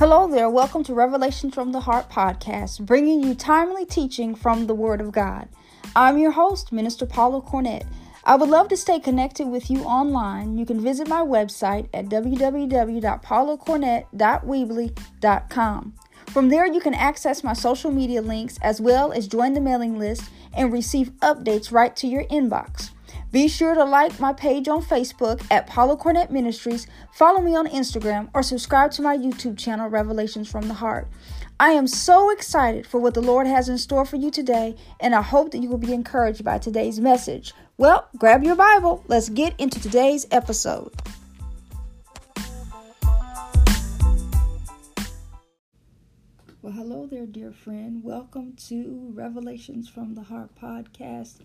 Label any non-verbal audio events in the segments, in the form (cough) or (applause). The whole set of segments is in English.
Hello there, welcome to Revelations from the Heart podcast, bringing you timely teaching from the Word of God. I'm your host, Minister Paula Cornett. I would love to stay connected with you online. You can visit my website at www.paulacornett.weebly.com. From there, you can access my social media links as well as join the mailing list and receive updates right to your inbox. Be sure to like my page on Facebook at Paula Cornett Ministries, follow me on Instagram, or subscribe to my YouTube channel, Revelations from the Heart. I am so excited for what the Lord has in store for you today, and I hope that you will be encouraged by today's message. Well, grab your Bible. Let's get into today's episode. Well, hello there, dear friend. Welcome to Revelations from the Heart podcast.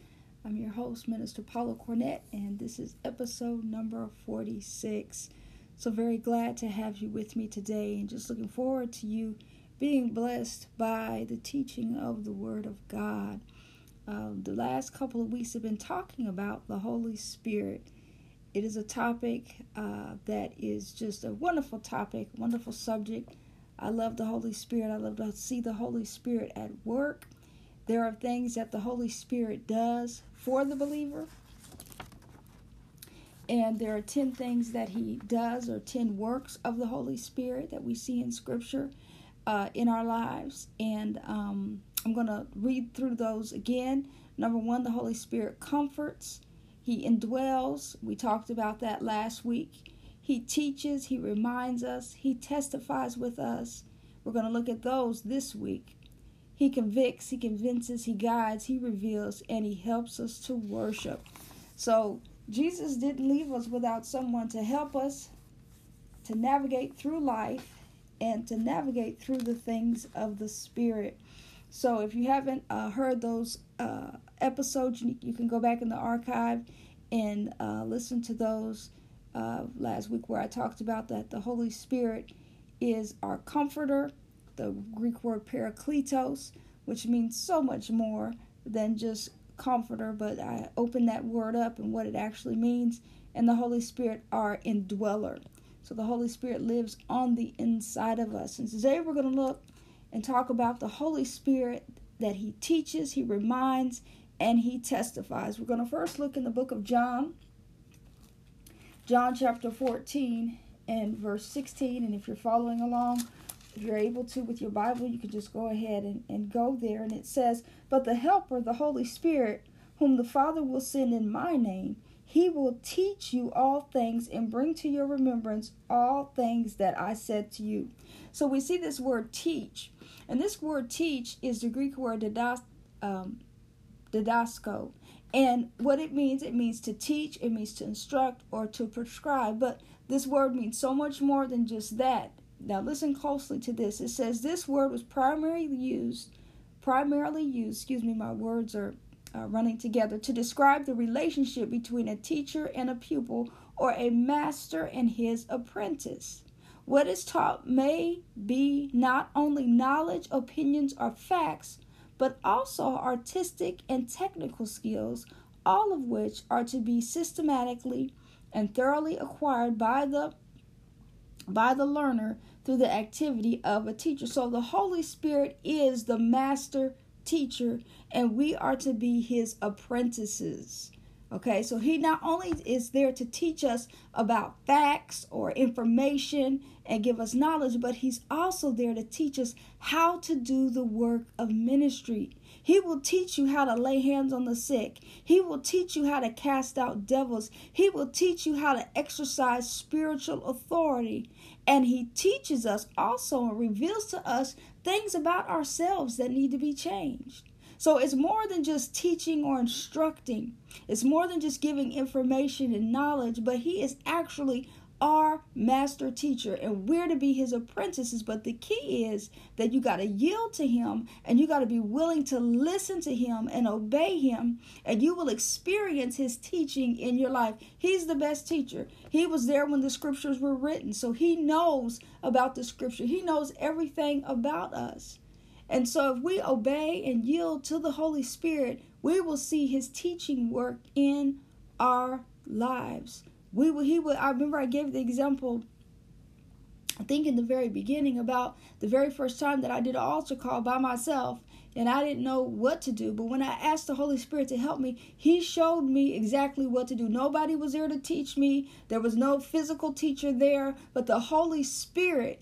I'm your host, Minister Paula Cornett, and this is episode number 46. So, very glad to have you with me today, and just looking forward to you being blessed by the teaching of the Word of God. Uh, the last couple of weeks have been talking about the Holy Spirit. It is a topic uh, that is just a wonderful topic, wonderful subject. I love the Holy Spirit. I love to see the Holy Spirit at work. There are things that the Holy Spirit does for the believer. And there are 10 things that he does, or 10 works of the Holy Spirit that we see in Scripture uh, in our lives. And um, I'm going to read through those again. Number one, the Holy Spirit comforts, He indwells. We talked about that last week. He teaches, He reminds us, He testifies with us. We're going to look at those this week. He convicts, he convinces, he guides, he reveals, and he helps us to worship. So, Jesus didn't leave us without someone to help us to navigate through life and to navigate through the things of the Spirit. So, if you haven't uh, heard those uh, episodes, you, can go back in the archive and uh, listen to those uh, last week where I talked about that the Holy Spirit is our comforter the Greek word parakletos, which means so much more than just comforter, but I opened that word up and what it actually means. And the Holy Spirit, our indweller. So the Holy Spirit lives on the inside of us. And today we're going to look and talk about the Holy Spirit that He teaches, He reminds, and He testifies. We're going to first look in the book of John, John chapter 14 and verse 16. And if you're following along, if you're able to with your Bible, you can just go ahead and, and go there. And it says, But the Helper, the Holy Spirit, whom the Father will send in my name, he will teach you all things and bring to your remembrance all things that I said to you. So we see this word teach. And this word teach is the Greek word didas, um, didasco. And what it means, it means to teach, it means to instruct or to prescribe. But this word means so much more than just that. Now listen closely to this. It says this word was primarily used, primarily used, excuse me, my words are uh, running together, to describe the relationship between a teacher and a pupil or a master and his apprentice. What is taught may be not only knowledge, opinions, or facts, but also artistic and technical skills, all of which are to be systematically and thoroughly acquired by the by the learner through the activity of a teacher. So the Holy Spirit is the master teacher, and we are to be his apprentices. Okay, so he not only is there to teach us about facts or information and give us knowledge, but he's also there to teach us how to do the work of ministry. He will teach you how to lay hands on the sick. He will teach you how to cast out devils. He will teach you how to exercise spiritual authority. And he teaches us also and reveals to us things about ourselves that need to be changed. So it's more than just teaching or instructing. It's more than just giving information and knowledge, but he is actually our master teacher and we're to be his apprentices. But the key is that you got to yield to him and you got to be willing to listen to him and obey him and you will experience his teaching in your life. He's the best teacher. He was there when the scriptures were written so he knows about the scripture. He knows everything about us and so if we obey and yield to the holy spirit we will see his teaching work in our lives we will, he would, I remember I gave the example I think in the very beginning about the very first time that I did an altar call by myself and I didn't know what to do. But when I asked the Holy Spirit to help me, He showed me exactly what to do. Nobody was there to teach me, there was no physical teacher there, but the Holy Spirit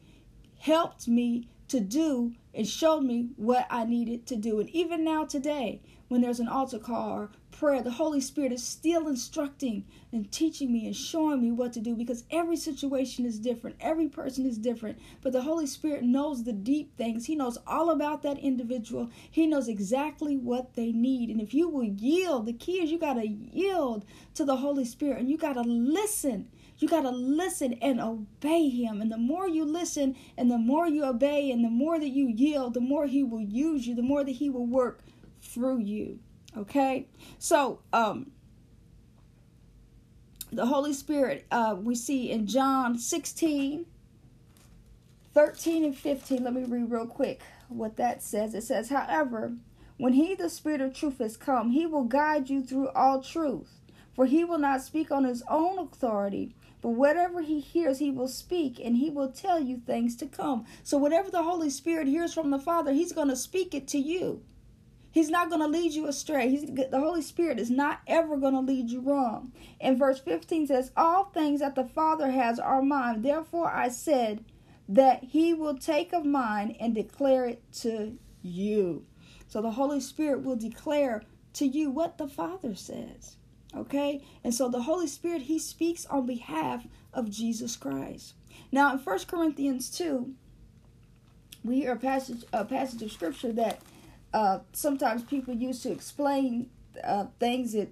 helped me to do and showed me what I needed to do. And even now, today, when there's an altar call or prayer, the Holy Spirit is still instructing and teaching me and showing me what to do because every situation is different, every person is different. But the Holy Spirit knows the deep things, He knows all about that individual, He knows exactly what they need. And if you will yield, the key is you got to yield to the Holy Spirit and you got to listen you got to listen and obey him. And the more you listen and the more you obey and the more that you yield, the more he will use you, the more that he will work through you. Okay? So, um, the Holy Spirit, uh, we see in John 16, 13 and 15. Let me read real quick what that says. It says, However, when he, the Spirit of truth, has come, he will guide you through all truth. For he will not speak on his own authority, but whatever he hears, he will speak and he will tell you things to come. So, whatever the Holy Spirit hears from the Father, he's going to speak it to you. He's not going to lead you astray. He's, the Holy Spirit is not ever going to lead you wrong. And verse 15 says, All things that the Father has are mine. Therefore, I said that he will take of mine and declare it to you. So, the Holy Spirit will declare to you what the Father says. Okay? And so the Holy Spirit, he speaks on behalf of Jesus Christ. Now in 1 Corinthians 2, we hear a passage a passage of scripture that uh, sometimes people use to explain uh, things that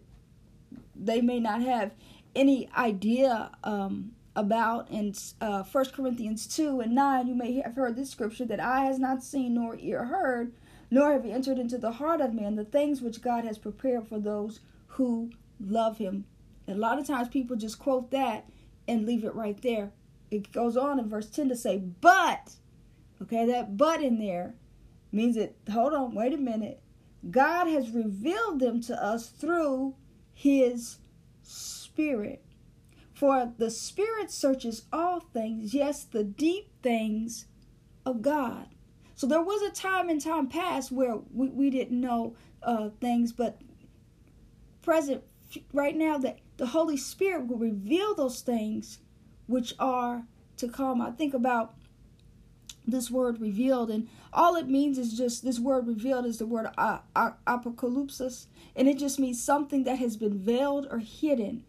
they may not have any idea um, about. In uh, 1 Corinthians 2 and 9, you may have heard this scripture that eye has not seen nor ear heard, nor have entered into the heart of man the things which God has prepared for those who love him. And a lot of times people just quote that and leave it right there. It goes on in verse 10 to say, but, okay, that but in there means that, hold on, wait a minute. God has revealed them to us through his spirit. For the spirit searches all things, yes, the deep things of God. So there was a time in time past where we, we didn't know uh, things, but present right now that the Holy Spirit will reveal those things which are to come. I think about this word revealed, and all it means is just this word revealed is the word apocalypsis, and it just means something that has been veiled or hidden.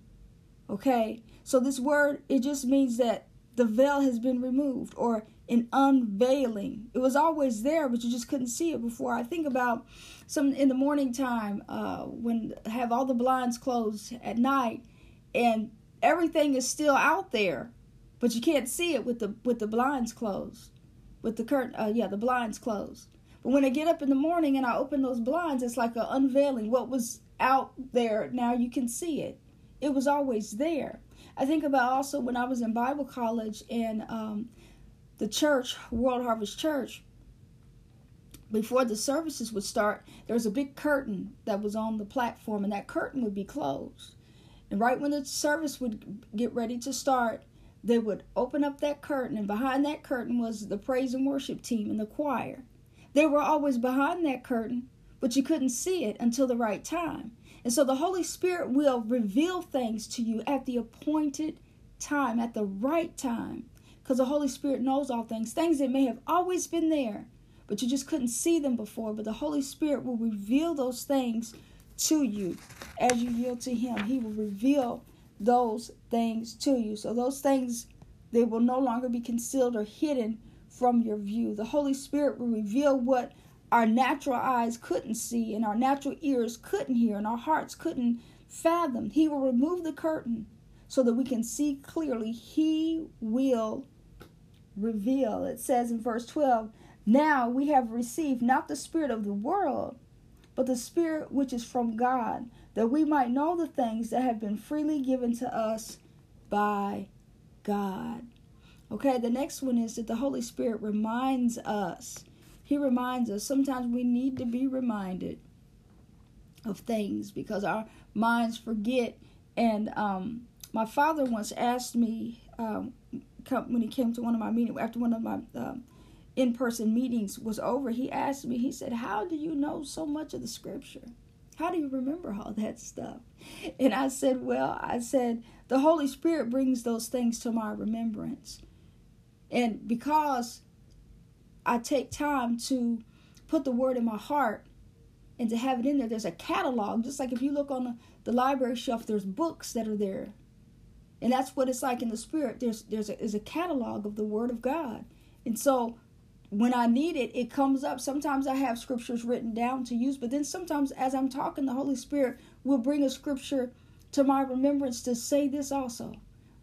Okay, so this word it just means that the veil has been removed or an unveiling. It was always there, but you just couldn't see it before. I think about some in the morning time uh, when have all the blinds closed at night, and everything is still out there, but you can't see it with the with the blinds closed, with the curtain. Uh, yeah, the blinds closed. But when I get up in the morning and I open those blinds, it's like an unveiling. What was out there now you can see it. It was always there. I think about also when I was in Bible college and um, the church, World Harvest Church, before the services would start, there was a big curtain that was on the platform, and that curtain would be closed. And right when the service would get ready to start, they would open up that curtain, and behind that curtain was the praise and worship team and the choir. They were always behind that curtain, but you couldn't see it until the right time. And so the Holy Spirit will reveal things to you at the appointed time, at the right time because the Holy Spirit knows all things, things that may have always been there, but you just couldn't see them before. But the Holy Spirit will reveal those things to you as you yield to Him. He will reveal those things to you. So those things, they will no longer be concealed or hidden from your view. The Holy Spirit will reveal what our natural eyes couldn't see and our natural ears couldn't hear and our hearts couldn't fathom. He will remove the curtain so that we can see clearly. He will reveal. It says in verse 12, Now we have received not the Spirit of the world, but the Spirit which is from God, that we might know the things that have been freely given to us by God. Okay, the next one is that the Holy Spirit reminds us. He reminds us. Sometimes we need to be reminded of things because our minds forget. And um, my father once asked me um, when he came to one of my meetings after one of my um, in-person meetings was over. He asked me. He said, "How do you know so much of the scripture? How do you remember all that stuff?" And I said, "Well, I said the Holy Spirit brings those things to my remembrance, and because I take time to put the word in my heart." And to have it in there, there's a catalog. Just like if you look on the, the library shelf, there's books that are there. And that's what it's like in the spirit. There's there's a, there's a catalog of the word of god. And so when i need it it comes up. Sometimes i have scriptures written down to use but then sometimes as i'm talking the holy spirit will bring a scripture to my remembrance to say this also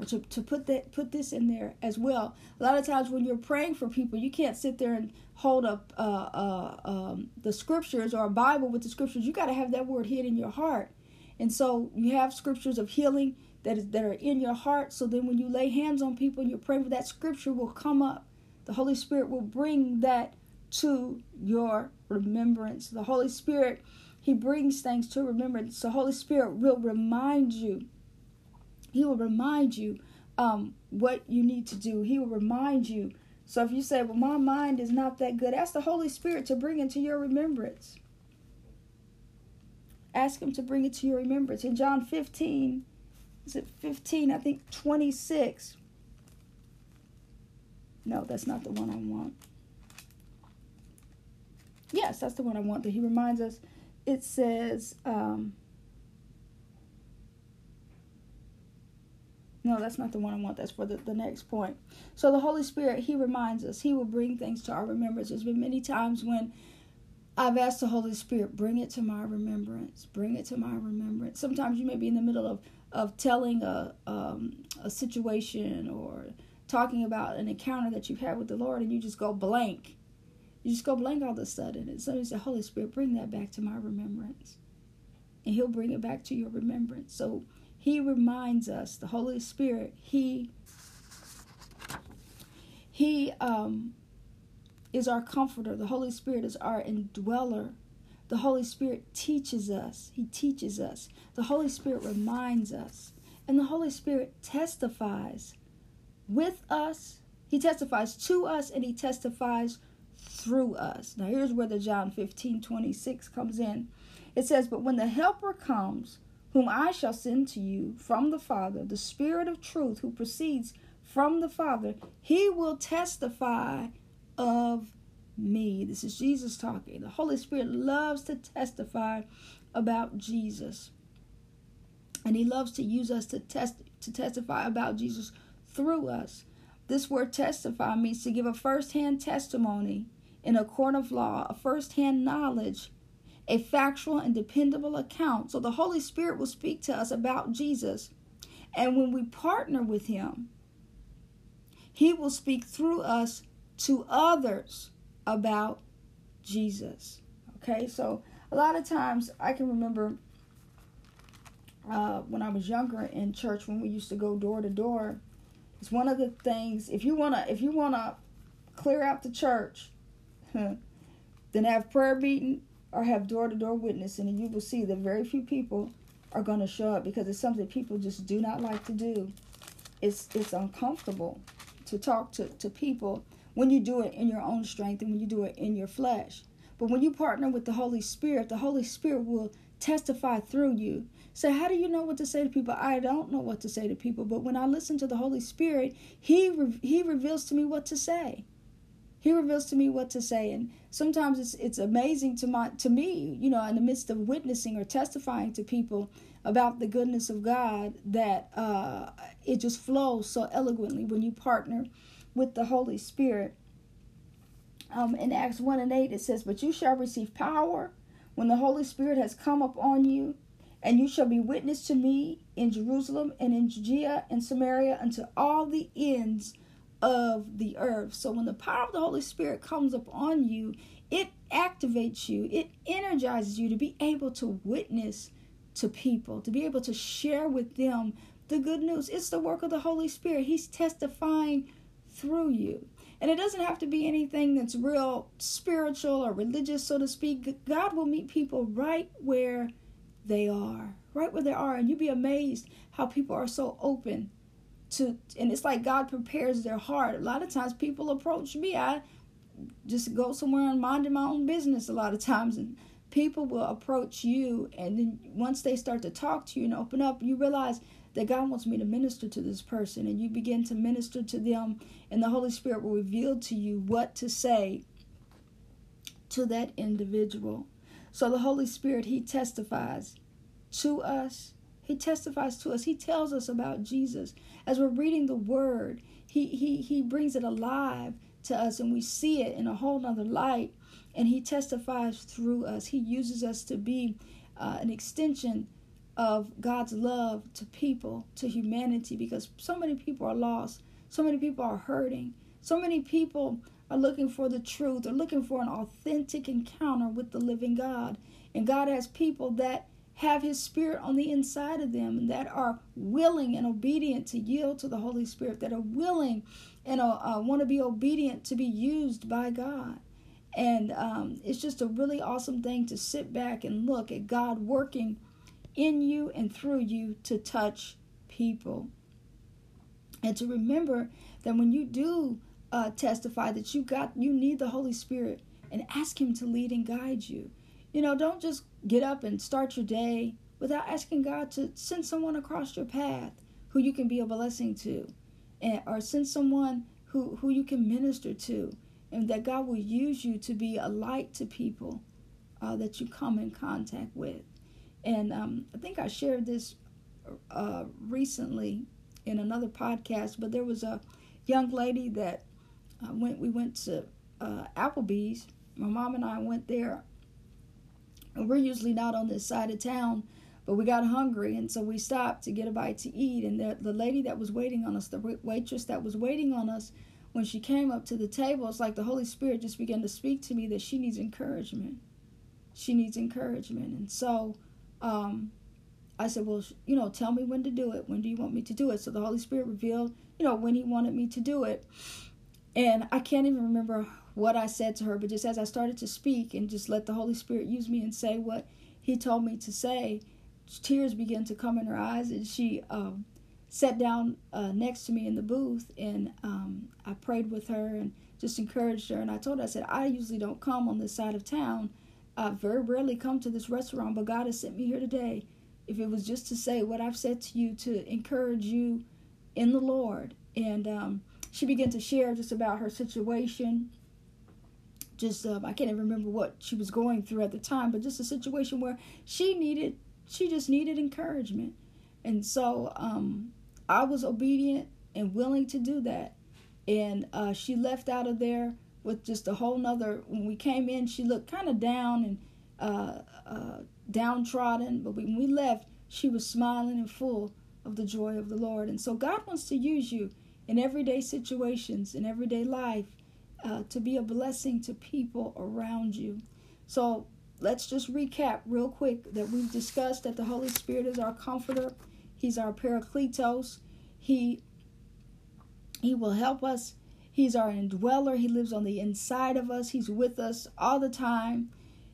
to, to put that put this in there as well a lot of times when you're praying for people you can't sit there and hold up uh, uh, um, the scriptures or a bible with the scriptures you got to have that word hid in your heart and so you have scriptures of healing that is that are in your heart. So then when you lay hands on people and you're praying for that scripture will come up. The Holy Spirit will bring that to your remembrance. The Holy Spirit, He brings things to remembrance. The Holy Spirit will remind you. He will remind you um, what you need to do. He will remind you. So if you say, Well, my mind is not that good, ask the Holy Spirit to bring it to your remembrance. Ask Him to bring it to your remembrance. In John 15, is it 15? I think 26. No, that's not the one I want. Yes, that's the one I want. That he reminds us. It says, um, no, that's not the one I want. That's for the, the next point. So the Holy Spirit, He reminds us. He will bring things to our remembrance. There's been many times when I've asked the Holy Spirit, bring it to my remembrance. Bring it to my remembrance. Sometimes you may be in the middle of of telling a um, a situation or talking about an encounter that you've had with the Lord, and you just go blank. You just go blank all of a sudden, and so you say, "Holy Spirit, bring that back to my remembrance," and He'll bring it back to your remembrance. So He reminds us. The Holy Spirit, He He um, is our comforter. The Holy Spirit is our indweller. The Holy Spirit teaches us. He teaches us. The Holy Spirit reminds us. And the Holy Spirit testifies with us. He testifies to us and he testifies through us. Now, here's where the John 15 26 comes in. It says, But when the Helper comes, whom I shall send to you from the Father, the Spirit of truth who proceeds from the Father, he will testify of me. This is Jesus talking. The Holy Spirit loves to testify about Jesus. And he loves to use us to test to testify about Jesus through us. This word testify means to give a first-hand testimony in a court of law, a first-hand knowledge, a factual and dependable account. So the Holy Spirit will speak to us about Jesus. And when we partner with him, he will speak through us to others about Jesus. Okay, so a lot of times I can remember uh, when I was younger in church when we used to go door to door. It's one of the things if you wanna if you wanna clear out the church, (laughs) then have prayer meeting or have door to door witnessing, and you will see that very few people are going to show up because it's something people just do not like to do. It's it's uncomfortable to talk to, to people when you do it in your own strength and when you do it in your flesh. But when you partner with the Holy Spirit, the Holy Spirit will testify through you. So, how do you know what to say to people? I don't know what to say to people, but when I listen to the Holy Spirit, He re- He reveals to me what to say. He reveals to me what to say, and sometimes it's it's amazing to my to me, you know, in the midst of witnessing or testifying to people about the goodness of God, that uh, it just flows so eloquently when you partner with the Holy Spirit. Um, in Acts 1 and 8, it says, But you shall receive power when the Holy Spirit has come upon you, and you shall be witness to me in Jerusalem and in Judea and Samaria unto all the ends of the earth. So when the power of the Holy Spirit comes upon you, it activates you, it energizes you to be able to witness to people, to be able to share with them the good news. It's the work of the Holy Spirit. He's testifying through you. And it doesn't have to be anything that's real spiritual or religious, so to speak. God will meet people right where they are, right where they are. And you'd be amazed how people are so open to and it's like God prepares their heart. A lot of times people approach me. I just go somewhere and mind my own business a lot of times and people will approach you and then once they start to talk to you and open up you realize that God wants me to minister to this person and you begin to minister to them and the Holy Spirit will reveal to you what to say to that individual. So the Holy Spirit he testifies to us. He testifies to us. He tells us about Jesus. As we're reading the word, he he he brings it alive to us and we see it in a whole nother light and he testifies through us. He uses us to be uh, an extension of God's love to people, to humanity, because so many people are lost, so many people are hurting, so many people are looking for the truth, they're looking for an authentic encounter with the living God. And God has people that have His Spirit on the inside of them that are willing and obedient to yield to the Holy Spirit, that are willing and uh, uh, want to be obedient to be used by God. And um, it's just a really awesome thing to sit back and look at God working in you and through you to touch people. And to remember that when you do uh, testify that you got you need the Holy Spirit and ask him to lead and guide you. You know, don't just get up and start your day without asking God to send someone across your path who you can be a blessing to and or send someone who who you can minister to and that God will use you to be a light to people uh, that you come in contact with. And um, I think I shared this uh, recently in another podcast, but there was a young lady that uh, went. We went to uh, Applebee's. My mom and I went there. And we're usually not on this side of town, but we got hungry, and so we stopped to get a bite to eat. And the, the lady that was waiting on us, the waitress that was waiting on us, when she came up to the table, it's like the Holy Spirit just began to speak to me that she needs encouragement. She needs encouragement. And so um, I said, Well, you know, tell me when to do it. When do you want me to do it? So the Holy Spirit revealed, you know, when He wanted me to do it. And I can't even remember what I said to her, but just as I started to speak and just let the Holy Spirit use me and say what He told me to say, tears began to come in her eyes, and she um, sat down uh, next to me in the booth, and um, I prayed with her and just encouraged her. And I told her, I said, I usually don't come on this side of town. I very rarely come to this restaurant, but God has sent me here today. If it was just to say what I've said to you to encourage you in the Lord, and um, she began to share just about her situation. Just uh, I can't even remember what she was going through at the time, but just a situation where she needed, she just needed encouragement, and so um, I was obedient and willing to do that. And uh, she left out of there with just a whole nother. When we came in, she looked kind of down and uh, uh, downtrodden, but when we left, she was smiling and full of the joy of the Lord. And so God wants to use you in everyday situations, in everyday life, uh, to be a blessing to people around you. So let's just recap real quick that we've discussed that the Holy Spirit is our comforter. He's our Paracletos. He he will help us. He's our indweller. He lives on the inside of us. He's with us all the time.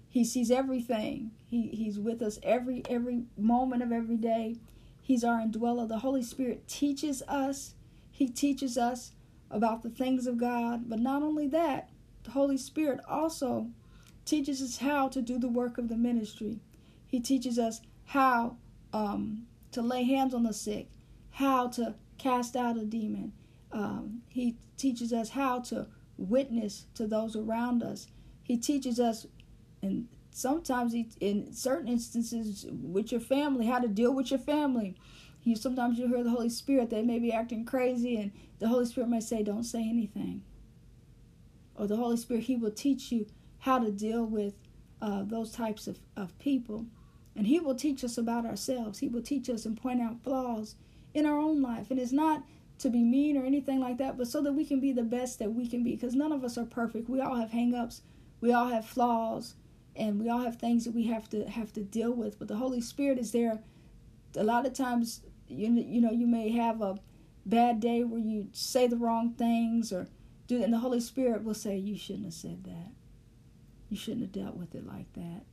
He sees everything. He he's with us every every moment of every day. He's our indweller. The Holy Spirit teaches us. He teaches us about the things of God. But not only that, the Holy Spirit also teaches us how to do the work of the ministry. He teaches us how um, to lay hands on the sick, how to cast out a demon. Um, he teaches us how to witness to those around us. He teaches us, and sometimes he, in certain instances with your family, how to deal with your family. You sometimes you hear the Holy Spirit; they may be acting crazy, and the Holy Spirit may say, "Don't say anything." Or the Holy Spirit, He will teach you how to deal with uh, those types of, of people. And He will teach us about ourselves. He will teach us and point out flaws in our own life. And it's not to be mean or anything like that, but so that we can be the best that we can be. Because none of us are perfect. We all have hangups. We all have flaws, and we all have things that we have to have to deal with. But the Holy Spirit is there. A lot of times, you you know, you may have a bad day where you say the wrong things or do, and the Holy Spirit will say, "You shouldn't have said that. You shouldn't have dealt with it like that."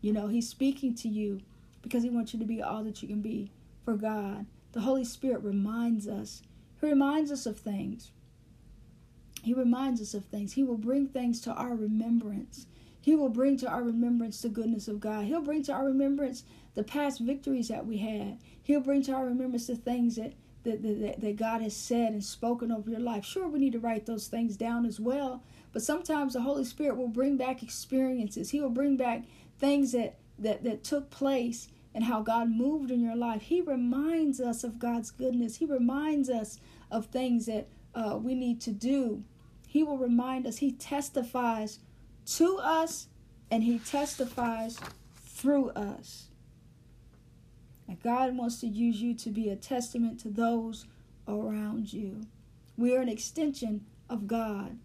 You know, he's speaking to you because he wants you to be all that you can be for God. the Holy Spirit reminds us. He reminds us of things. He reminds us of things. He will bring things to our remembrance. He will bring to our remembrance the goodness of God. He'll bring to our remembrance the past victories that we had. He'll bring to our remembrance the things that, that, that, that God has said and spoken over your life. Sure, we need to write those things down as well, but sometimes the Holy Spirit will bring back experiences. He will bring back things that, that, that took place and how God moved in your life. He reminds us of God's goodness. He reminds us of things that uh, we need to do. He will remind us. He testifies to us and He testifies through us. And God wants to use you to be a testament to those around you. We are an extension of God.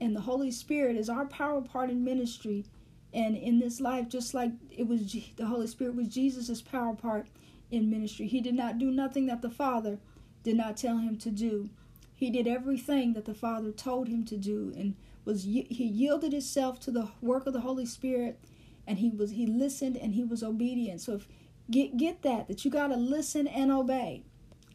And the Holy Spirit is our power part in ministry and in this life, just like it was the Holy Spirit was Jesus' power part in ministry. He did not do nothing that the Father did not tell him to do. He did everything that the Father told him to do and was he yielded himself to the work of the Holy Spirit and he was he listened and he was obedient. So if get get that that you got to listen and obey.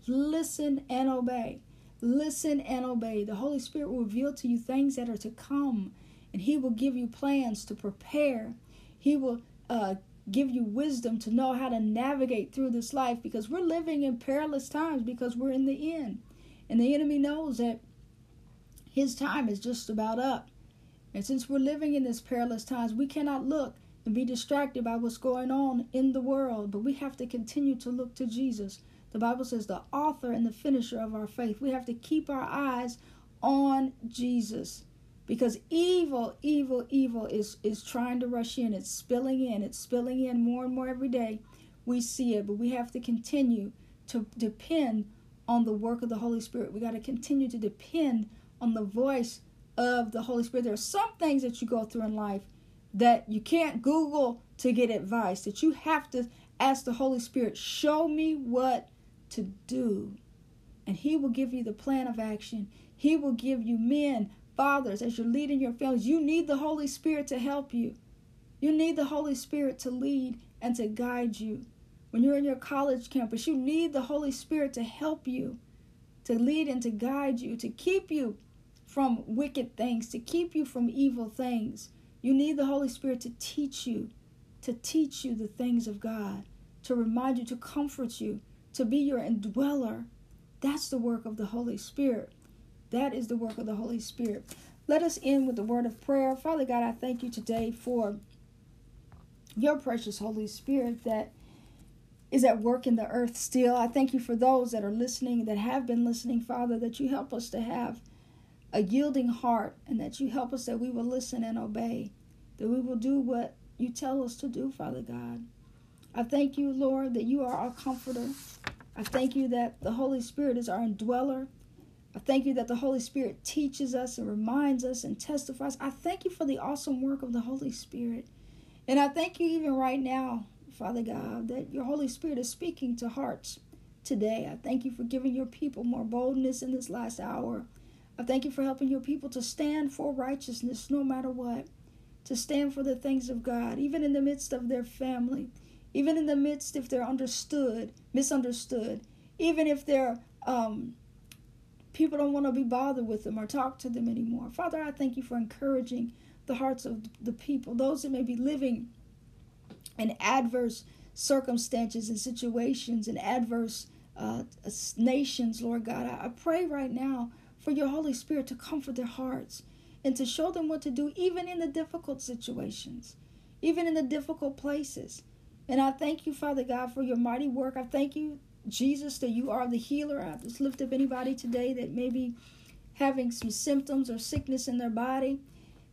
Listen and obey. Listen and obey. The Holy Spirit will reveal to you things that are to come and He will give you plans to prepare. He will uh, give you wisdom to know how to navigate through this life because we're living in perilous times because we're in the end. And the enemy knows that his time is just about up. And since we're living in this perilous times, we cannot look and be distracted by what's going on in the world, but we have to continue to look to Jesus. The Bible says, the author and the finisher of our faith. We have to keep our eyes on Jesus because evil evil evil is is trying to rush in it's spilling in it's spilling in more and more every day we see it but we have to continue to depend on the work of the holy spirit we got to continue to depend on the voice of the holy spirit there are some things that you go through in life that you can't google to get advice that you have to ask the holy spirit show me what to do and he will give you the plan of action he will give you men fathers, as you're leading your families, you need the Holy Spirit to help you. You need the Holy Spirit to lead and to guide you. When you're in your college campus, you need the Holy Spirit to help you, to lead and to guide you, to keep you from wicked things, to keep you from evil things. You need the Holy Spirit to teach you, to teach you the things of God, to remind you, to comfort you, to be your indweller. That's the work of the Holy Spirit. That is the work of the Holy Spirit. Let us end with the word of prayer. Father God, I thank you today for your precious Holy Spirit that is at work in the earth still. I thank you for those that are listening, that have been listening, Father, that you help us to have a yielding heart and that you help us that we will listen and obey, that we will do what you tell us to do, Father God. I thank you, Lord, that you are our comforter. I thank you that the Holy Spirit is our indweller. I thank you that the Holy Spirit teaches us and reminds us and testifies. I thank you for the awesome work of the Holy Spirit. And I thank you even right now, Father God, that your Holy Spirit is speaking to hearts today. I thank you for giving your people more boldness in this last hour. I thank you for helping your people to stand for righteousness no matter what, to stand for the things of God, even in the midst of their family, even in the midst if they're understood, misunderstood, even if they're um, people don't want to be bothered with them or talk to them anymore. Father, I thank you for encouraging the hearts of the people, those that may be living in adverse circumstances and situations and adverse uh, nations, Lord God. I, I pray right now for your Holy Spirit to comfort their hearts and to show them what to do, even in the difficult situations, even in the difficult places. And I thank you, Father God, for your mighty work. I thank you Jesus, that you are the healer. I just lift up anybody today that may be having some symptoms or sickness in their body.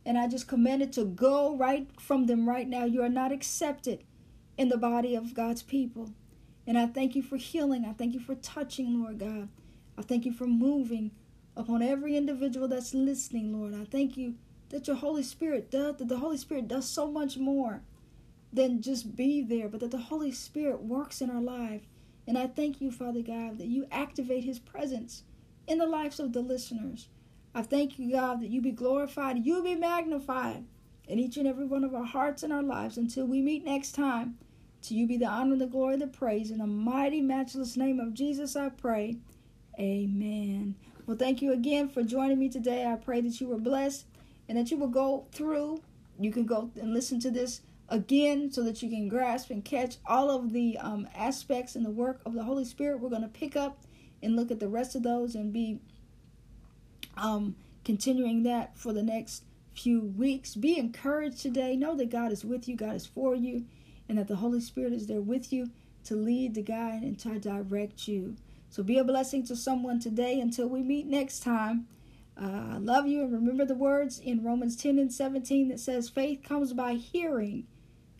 And I just command it to go right from them right now. You are not accepted in the body of God's people. And I thank you for healing. I thank you for touching, Lord God. I thank you for moving upon every individual that's listening, Lord. I thank you that your Holy Spirit does, that the Holy Spirit does so much more than just be there, but that the Holy Spirit works in our life and I thank you, Father God, that you activate his presence in the lives of the listeners. I thank you, God, that you be glorified, you be magnified in each and every one of our hearts and our lives until we meet next time. To you be the honor, the glory, the praise. In the mighty, matchless name of Jesus, I pray. Amen. Well, thank you again for joining me today. I pray that you were blessed and that you will go through. You can go and listen to this again so that you can grasp and catch all of the um, aspects and the work of the Holy Spirit. We're going to pick up and look at the rest of those and be um, continuing that for the next few weeks. Be encouraged today. Know that God is with you, God is for you, and that the Holy Spirit is there with you to lead, to guide, and to direct you. So be a blessing to someone today until we meet next time. Uh, I love you and remember the words in Romans 10 and 17 that says, Faith comes by hearing.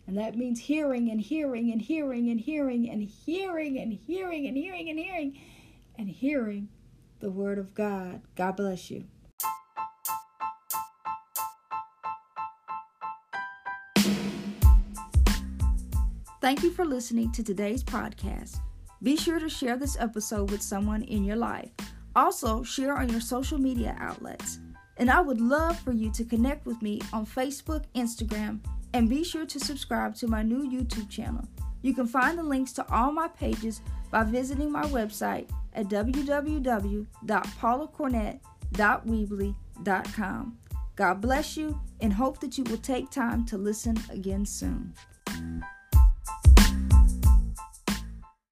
And that means hearing and hearing and hearing and hearing and hearing and hearing and hearing and hearing and hearing the word of God. God bless you. Thank you for listening to today's podcast. Be sure to share this episode with someone in your life. Also, share on your social media outlets. And I would love for you to connect with me on Facebook, Instagram, and be sure to subscribe to my new YouTube channel. You can find the links to all my pages by visiting my website at www.paulacornett.weebly.com. God bless you and hope that you will take time to listen again soon.